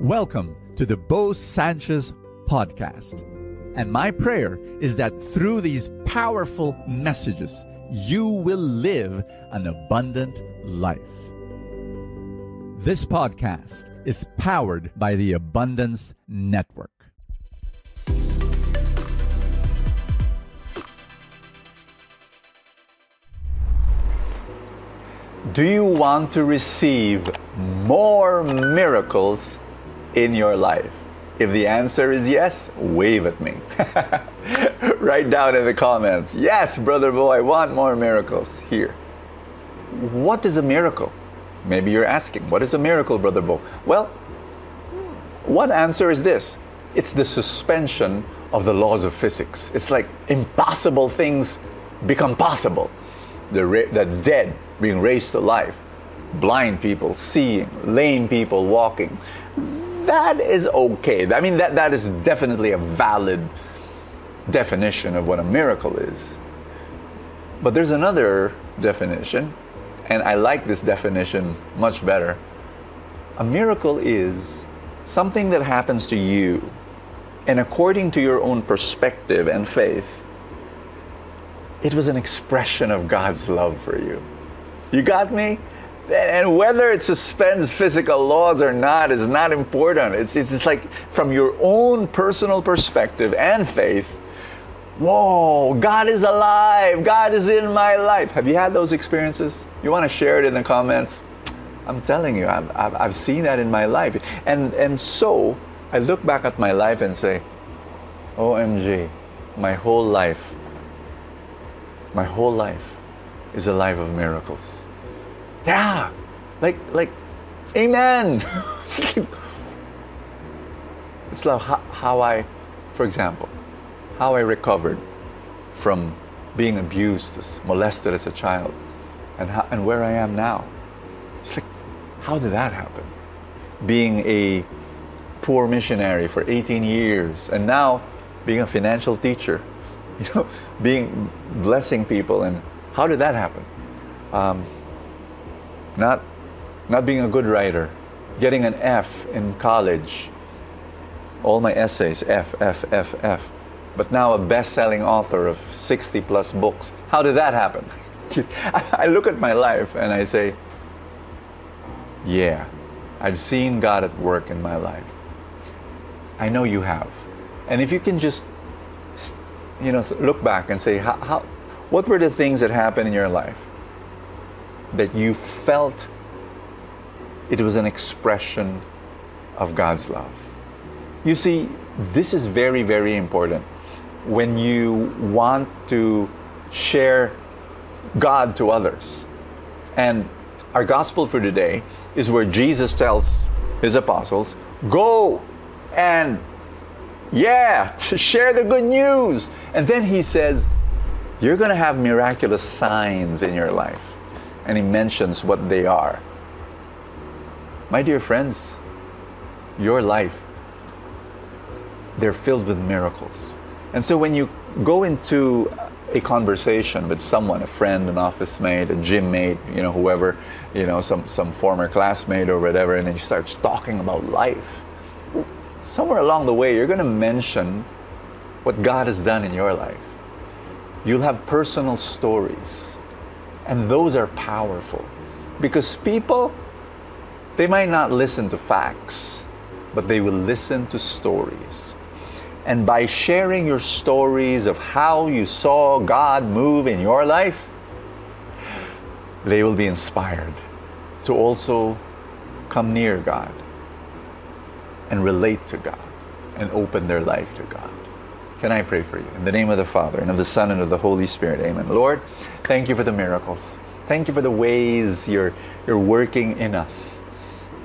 Welcome to the Bo Sanchez podcast. And my prayer is that through these powerful messages, you will live an abundant life. This podcast is powered by the Abundance Network. Do you want to receive more miracles in your life? If the answer is yes, wave at me. Write down in the comments, yes, Brother Bo, I want more miracles. Here. What is a miracle? Maybe you're asking, what is a miracle, Brother Bo? Well, one answer is this it's the suspension of the laws of physics. It's like impossible things become possible. The, the dead being raised to life, blind people seeing, lame people walking. That is okay. I mean, that, that is definitely a valid definition of what a miracle is. But there's another definition, and I like this definition much better. A miracle is something that happens to you, and according to your own perspective and faith, it was an expression of God's love for you. You got me? And whether it suspends physical laws or not is not important. It's, it's just like from your own personal perspective and faith, whoa, God is alive. God is in my life. Have you had those experiences? You want to share it in the comments? I'm telling you, I've, I've, I've seen that in my life. And, and so I look back at my life and say, OMG, my whole life, my whole life is a life of miracles. Yeah, like like, amen. it's like, it's like how, how I, for example, how I recovered from being abused, molested as a child, and how, and where I am now. It's like, how did that happen? Being a poor missionary for 18 years, and now being a financial teacher, you know, being blessing people, and how did that happen? Um, not, not being a good writer, getting an F in college, all my essays, F, F, F, F. But now a best selling author of 60 plus books. How did that happen? I look at my life and I say, yeah, I've seen God at work in my life. I know you have. And if you can just, you know, look back and say, how, how, what were the things that happened in your life that you felt it was an expression of God's love? You see, this is very, very important when you want to share God to others. And our gospel for today is where Jesus tells his apostles, Go and, yeah, to share the good news. And then he says, You're going to have miraculous signs in your life. And he mentions what they are. My dear friends, your life they're filled with miracles. And so when you go into a conversation with someone, a friend, an office mate, a gym mate, you know, whoever, you know, some, some former classmate or whatever, and then you start talking about life, somewhere along the way, you're going to mention what God has done in your life. You'll have personal stories, and those are powerful because people, they might not listen to facts, but they will listen to stories. And by sharing your stories of how you saw God move in your life, they will be inspired to also come near God and relate to God and open their life to God. Can I pray for you? In the name of the Father, and of the Son, and of the Holy Spirit. Amen. Lord, thank you for the miracles. Thank you for the ways you're, you're working in us.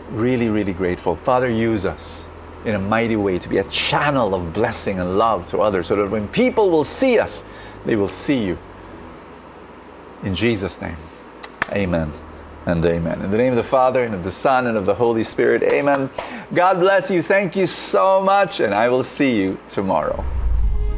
Really, really grateful. Father, use us in a mighty way to be a channel of blessing and love to others so that when people will see us, they will see you. In Jesus' name, amen and amen. In the name of the Father, and of the Son, and of the Holy Spirit, amen. God bless you. Thank you so much, and I will see you tomorrow.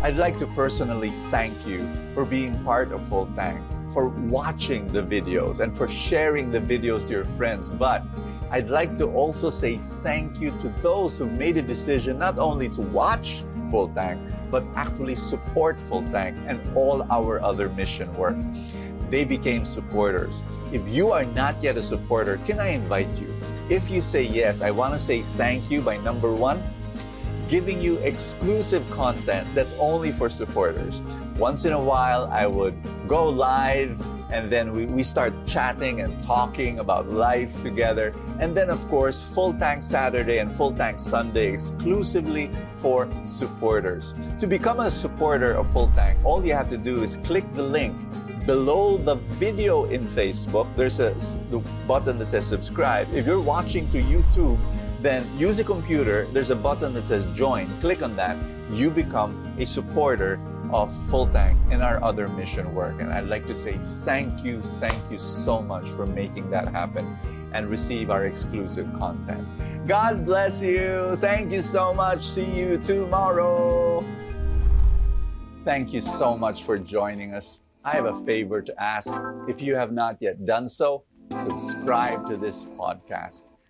I'd like to personally thank you for being part of Full Tank, for watching the videos, and for sharing the videos to your friends. But I'd like to also say thank you to those who made a decision not only to watch Full Tank, but actually support Full Tank and all our other mission work. They became supporters. If you are not yet a supporter, can I invite you? If you say yes, I want to say thank you by number one, giving you exclusive content that's only for supporters. Once in a while, I would go live and then we, we start chatting and talking about life together. And then, of course, Full Tank Saturday and Full Tank Sunday exclusively for supporters. To become a supporter of Full Tank, all you have to do is click the link below the video in Facebook. There's a the button that says subscribe. If you're watching through YouTube, then use a computer. There's a button that says join. Click on that. You become a supporter of Full Tank and our other mission work. And I'd like to say thank you, thank you so much for making that happen and receive our exclusive content. God bless you. Thank you so much. See you tomorrow. Thank you so much for joining us. I have a favor to ask. If you have not yet done so, subscribe to this podcast